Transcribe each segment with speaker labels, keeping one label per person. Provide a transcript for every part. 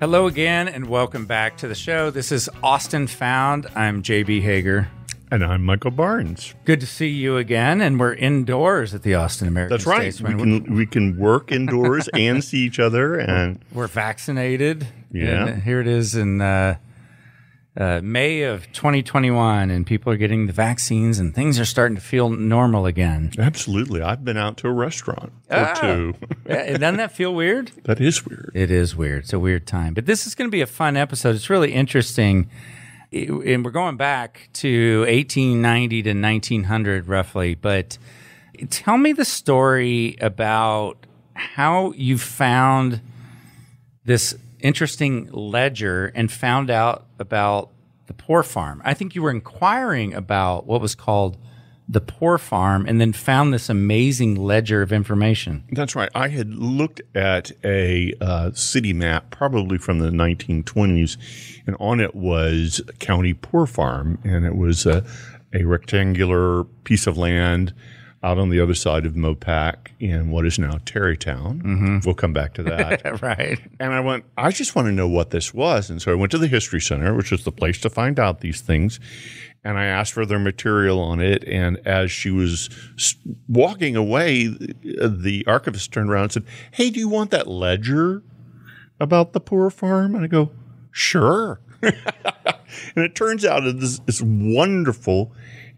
Speaker 1: Hello again, and welcome back to the show. This is Austin Found. I'm JB Hager.
Speaker 2: And I'm Michael Barnes.
Speaker 1: Good to see you again, and we're indoors at the Austin American
Speaker 2: That's right.
Speaker 1: Statesman.
Speaker 2: We can, we can work indoors and see each other, and
Speaker 1: We're vaccinated.
Speaker 2: Yeah.
Speaker 1: And here it is in uh, uh, May of 2021, and people are getting the vaccines, and things are starting to feel normal again.
Speaker 2: absolutely, I've been out to a restaurant or
Speaker 1: Ah.
Speaker 2: two.
Speaker 1: Doesn't that feel weird?
Speaker 2: that is weird.
Speaker 1: It is weird. It's a weird time. But this is going to be a fun episode. It's really interesting. It- And we're going back to 1890 to 1900, roughly. But tell me the story about how you found this interesting ledger and found out about the poor farm. I think you were inquiring about what was called the poor farm and then found this amazing ledger of information.
Speaker 2: That's right. I had looked at a uh, city map, probably from the 1920s, and on it was County Poor Farm, and it was a, a rectangular piece of land out on the other side of Mopac in what is now Tarrytown. Mm-hmm. We'll come back to that.
Speaker 1: right.
Speaker 2: And I went, I just want to know what this was. And so I went to the History Center, which is the place to find out these things. And I asked for their material on it. And as she was walking away, the archivist turned around and said, Hey, do you want that ledger about the poor farm? And I go, Sure. and it turns out it's this, this wonderful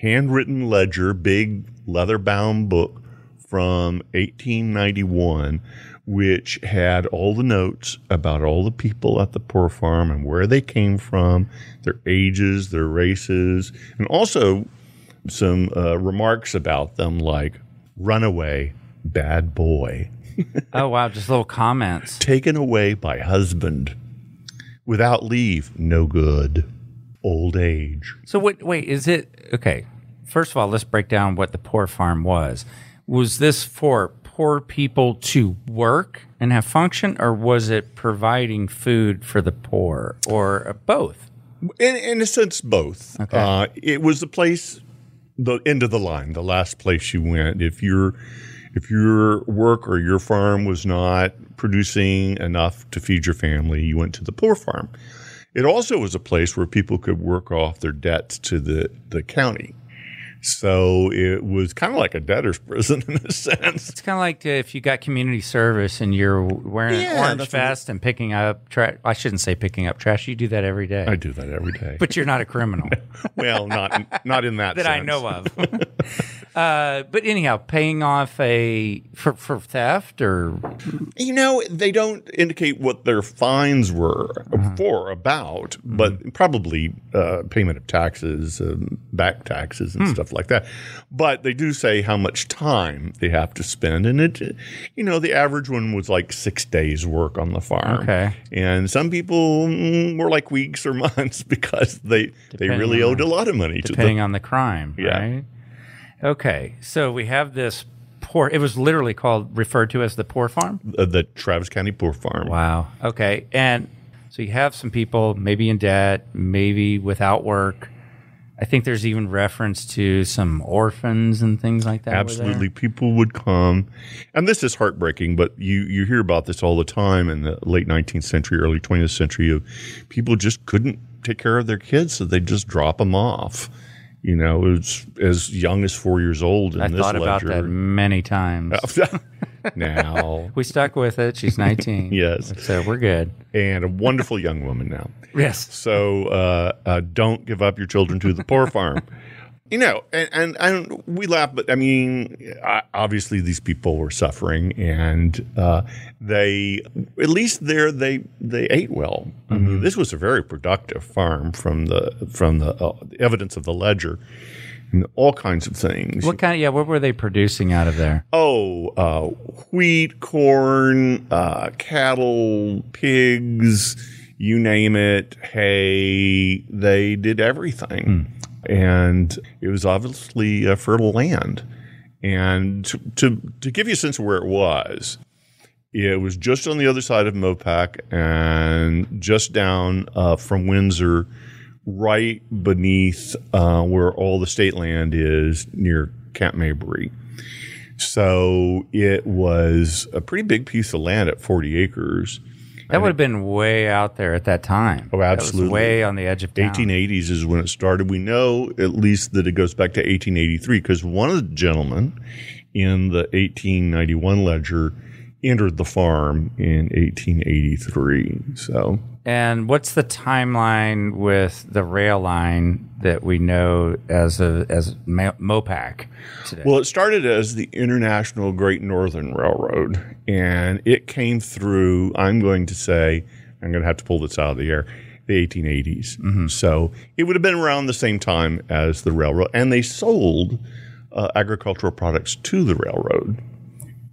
Speaker 2: handwritten ledger, big leather bound book from 1891, which had all the notes about all the people at the poor farm and where they came from, their ages, their races, and also some uh, remarks about them like runaway, bad boy,
Speaker 1: Oh wow, just little comments.
Speaker 2: taken away by husband, without leave, no good, old age.
Speaker 1: So wait, wait, is it okay? First of all, let's break down what the poor farm was. Was this for poor people to work and have function, or was it providing food for the poor, or both?
Speaker 2: In, in a sense, both.
Speaker 1: Okay.
Speaker 2: Uh, it was the place, the end of the line, the last place you went. If your if your work or your farm was not producing enough to feed your family, you went to the poor farm. It also was a place where people could work off their debts to the, the county. So it was kind of like a debtor's prison in a sense.
Speaker 1: It's kind of like uh, if you got community service and you're wearing
Speaker 2: Yeah,
Speaker 1: an orange
Speaker 2: that's what it-
Speaker 1: vest and picking up trash. I shouldn't say picking up trash. You do that every day,
Speaker 2: I do that every day.
Speaker 1: but you're not a criminal.
Speaker 2: well, not not in that
Speaker 1: that I know of. uh, but anyhow, paying off a for, for theft or
Speaker 2: You know, they don't indicate what their fines were
Speaker 1: Uh-huh.
Speaker 2: for about,
Speaker 1: Mm-hmm.
Speaker 2: but probably uh, payment of taxes, um, back taxes,
Speaker 1: Hmm.
Speaker 2: and stuff like that. But they do say how much time they have to spend, and it, you know, the average one was like six days work on the farm.
Speaker 1: Okay.
Speaker 2: and some people mm, were like weeks or months because they they really owed a lot of money to
Speaker 1: depending on the crime,
Speaker 2: Yeah.
Speaker 1: right? Okay, so we have this poor. It was literally called referred to as the poor farm.
Speaker 2: Uh, the Travis County Poor Farm.
Speaker 1: Wow. Okay, and so you have some people maybe in debt, maybe without work. I think there's even reference to some orphans and things like that.
Speaker 2: Absolutely, people would come, and this is heartbreaking. But you you hear about this all the time in the late 19th century, early 20th century. Of people just couldn't take care of their kids, so they just drop them off. You know, as as young as four years old. In
Speaker 1: I
Speaker 2: this
Speaker 1: thought about
Speaker 2: ledger.
Speaker 1: that many times.
Speaker 2: now.
Speaker 1: We stuck with it. She's 19.
Speaker 2: Yes.
Speaker 1: So we're good.
Speaker 2: and a wonderful young woman now.
Speaker 1: Yes.
Speaker 2: So uh, uh, don't give up your children to the poor farm. You know, and, and, and we laugh, but I mean, obviously these people were suffering, and uh, they, at least there, they they ate well. I mean, this was a very productive farm from the from the uh, evidence of the ledger, and all kinds of things.
Speaker 1: What kind of, yeah, what were they producing out of there?
Speaker 2: Oh, uh, wheat, corn, uh, cattle, pigs, you name it, hay. They did everything. And it was obviously a fertile land. And to, to, to give you a sense of where it was, it was just on the other side of Mopac and just down uh, from Windsor, right beneath uh, where all the state land is near Camp Mabry. So it was a pretty big piece of land at 40 acres.
Speaker 1: That would have been way out there at that time.
Speaker 2: Oh, absolutely.
Speaker 1: way on the edge of town.
Speaker 2: 1880s is when it started. We know at least that it goes back to 1883 because one of the gentlemen in the 1891 ledger entered the farm in 1883. So
Speaker 1: And what's the timeline with the rail line that we know as a as Mo- Mopac today?
Speaker 2: Well, it started as the International Great Northern Railroad, and it came through. I'm going to say, I'm going to have to pull this out of the air. The 1880s. So it would have been around the same time as the railroad, and they sold uh, agricultural products to the railroad,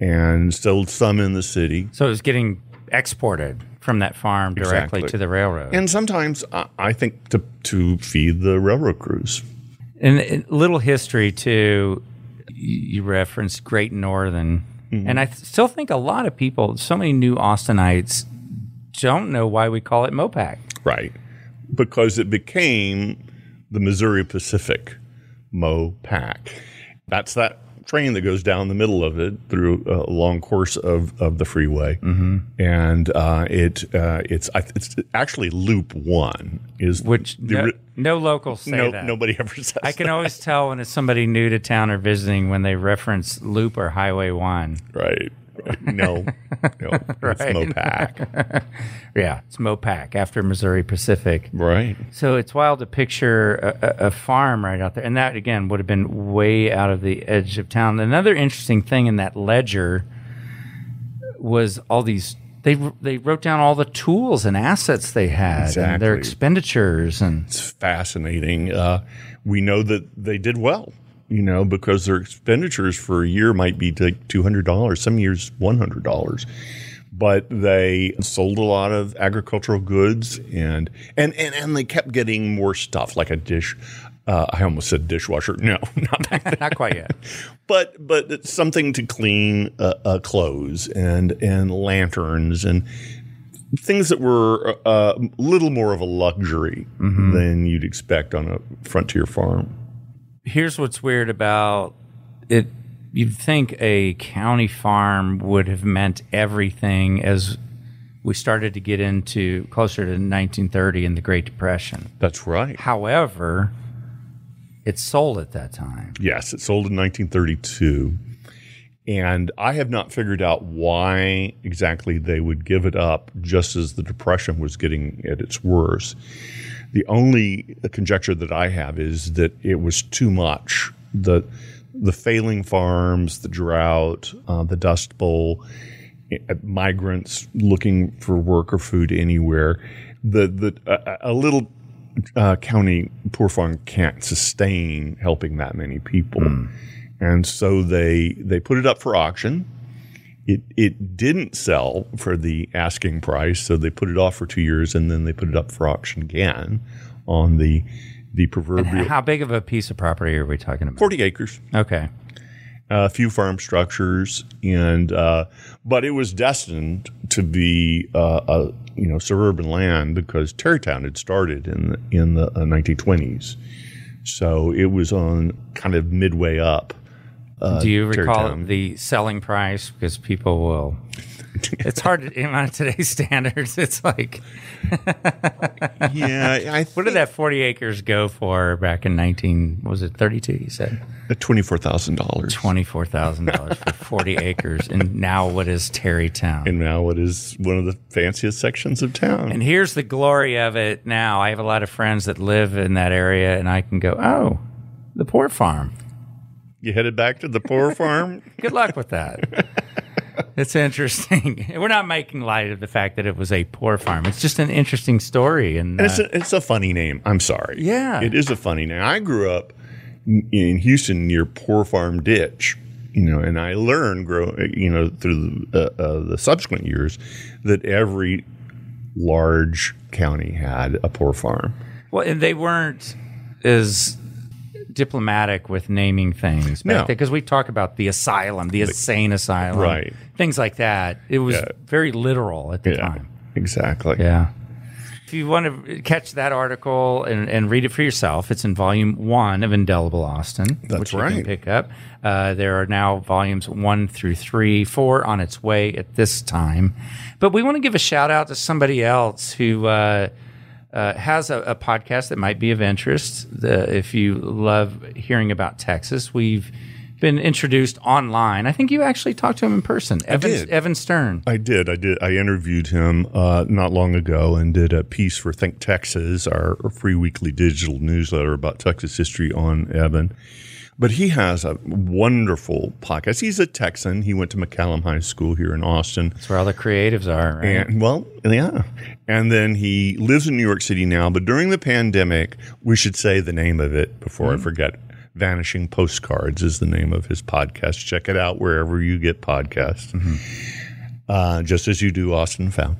Speaker 2: and sold some in the city.
Speaker 1: so it was getting exported from that farm directly
Speaker 2: Exactly.
Speaker 1: to the railroad.
Speaker 2: And sometimes I, I think to to feed the railroad crews.
Speaker 1: And a little history too. You referenced Great Northern,
Speaker 2: Mm-hmm.
Speaker 1: and I th- still think a lot of people, so many new Austinites, don't know why we call it Mopac.
Speaker 2: Right. Because it became the Missouri Pacific MoPac. That's that train that goes down the middle of it through a long course of, of the freeway. Mm-hmm. And uh, it uh, it's it's actually Loop One is
Speaker 1: Which
Speaker 2: the
Speaker 1: no, no locals say
Speaker 2: no,
Speaker 1: that.
Speaker 2: nobody ever says.
Speaker 1: I can
Speaker 2: that.
Speaker 1: always tell when it's somebody new to town or visiting when they reference Loop or Highway One.
Speaker 2: right. No, no, it's MoPac.
Speaker 1: Yeah, it's Mopac after Missouri Pacific.
Speaker 2: Right.
Speaker 1: So it's wild to picture a, a, a farm right out there, and that again would have been way out of the edge of town. Another interesting thing in that ledger was all these. They they wrote down all the tools and assets they had, and their expenditures, and
Speaker 2: It's fascinating. Uh, we know that they did well, you know, because their expenditures for a year might be like two hundred dollars, some years one hundred dollars. But they sold a lot of agricultural goods, and and and, and they kept getting more stuff like a dish. Uh, I almost said dishwasher. No, not
Speaker 1: not quite yet.
Speaker 2: but but something to clean uh, uh, clothes and and lanterns and things that were uh, a little more of a luxury than you'd expect on a frontier farm.
Speaker 1: Here's what's weird about it. You'd think a county farm would have meant everything as we started to get into closer to 1930 and the Great Depression.
Speaker 2: That's right.
Speaker 1: However, it sold at that time.
Speaker 2: Yes, it sold in 1932. And I have not figured out why exactly they would give it up just as the Depression was getting at its worst. The only conjecture that I have is that it was too much. The the failing farms, the drought, uh, the Dust Bowl, eh, migrants looking for work or food anywhere. The the a, a little uh, county poor farm can't sustain helping that many people, and so they they put it up for auction. It it didn't sell for the asking price, so they put it off for two years, and then they put it up for auction again on the the proverbial
Speaker 1: How big of a piece of property are we talking about?
Speaker 2: forty acres
Speaker 1: Okay.
Speaker 2: a few farm structures, and uh, but it was destined to be uh, a you know suburban land because Tarrytown had started in the, in the uh, 1920s, so it was on kind of midway up Uh,
Speaker 1: Do you recall the selling price? Because people will. It's hard to, on today's standards. It's like,
Speaker 2: yeah, I
Speaker 1: what did that 40 acres go for back in 19, was it 32? You said
Speaker 2: Twenty four thousand dollars.
Speaker 1: $24,000 for 40 acres. And now what is Tarrytown?
Speaker 2: And now what is one of the fanciest sections of town.
Speaker 1: And here's the glory of it now. I have a lot of friends that live in that area, and I can go, oh, the poor farm.
Speaker 2: You headed back to the poor farm.
Speaker 1: Good luck with that. it's interesting. We're not making light of the fact that it was a poor farm. It's just an interesting story. And,
Speaker 2: And it's
Speaker 1: uh,
Speaker 2: a, it's a funny name. I'm sorry.
Speaker 1: Yeah.
Speaker 2: It is a funny name. I grew up in Houston near Poor Farm Ditch, you know, and I learned, grow, you know, through the, uh, uh, the subsequent years that every large county had a poor farm.
Speaker 1: well, and they weren't as diplomatic with naming things
Speaker 2: No.
Speaker 1: because we talk about the asylum, the insane asylum,
Speaker 2: Right.
Speaker 1: Things like that. It was
Speaker 2: Yeah.
Speaker 1: very literal at the
Speaker 2: Yeah,
Speaker 1: time.
Speaker 2: exactly.
Speaker 1: Yeah. If you want to catch that article and, and read it for yourself, it's in volume one of Indelible Austin,
Speaker 2: That's
Speaker 1: which you can pick up. Uh, there are now volumes one through three, four on its way at this time. But we want to give a shout out to somebody else who uh, uh, has a, a podcast that might be of interest. The, if you love hearing about Texas, we've been introduced online. I think you actually talked to him in person. Evan,
Speaker 2: did.
Speaker 1: Evan Stern.
Speaker 2: I did. I did. I interviewed him uh, not long ago and did a piece for Think Texas, our free weekly digital newsletter about Texas history on Evan. But he has a wonderful podcast. He's a Texan. He went to McCallum High School here in Austin.
Speaker 1: That's where all the creatives are, right?
Speaker 2: And well, yeah. And then he lives in New York City now. But during the pandemic, we should say the name of it before I forget. Vanishing Postcards is the name of his podcast. Check it out wherever you get podcasts, uh, just as you do Austin Found.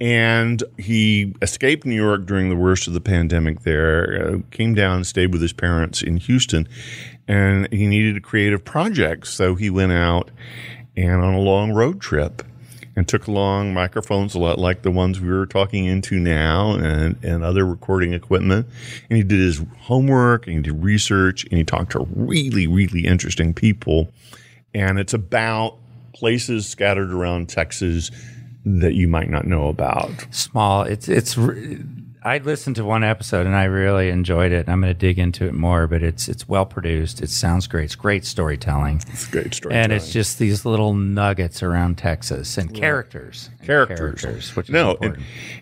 Speaker 2: And he escaped New York during the worst of the pandemic there, uh, came down, stayed with his parents in Houston, and he needed a creative project. So he went out and on a long road trip and took along microphones a lot like the ones we were talking into now and, and other recording equipment. And he did his homework and he did research and he talked to really, really interesting people. And it's about places scattered around Texas that you might not know about.
Speaker 1: small. It's it's. I listened to one episode and I really enjoyed it. I'm going to dig into it more, but it's it's well produced. It sounds great. It's great storytelling,
Speaker 2: It's great story.
Speaker 1: and it's just these little nuggets around Texas and characters, and
Speaker 2: characters.
Speaker 1: which is
Speaker 2: no,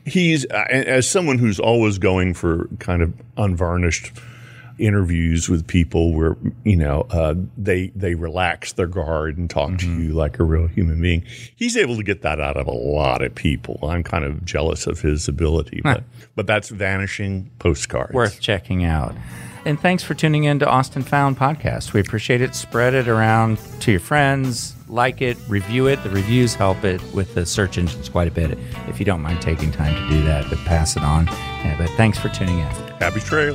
Speaker 2: he's uh, as someone who's always going for kind of unvarnished interviews with people where you know uh, they they relax their guard and talk
Speaker 1: Mm-hmm.
Speaker 2: to you like a real human being. He's able to get that out of a lot of people. I'm kind of jealous of his ability, but but that's vanishing postcards.
Speaker 1: worth checking out. And thanks for tuning in to Austin Found podcast. We appreciate it. Spread it around to your friends. Like it, review it. The reviews help it with the search engines quite a bit. If you don't mind taking time to do that, but pass it on. Yeah, but thanks for tuning in.
Speaker 2: Happy trail.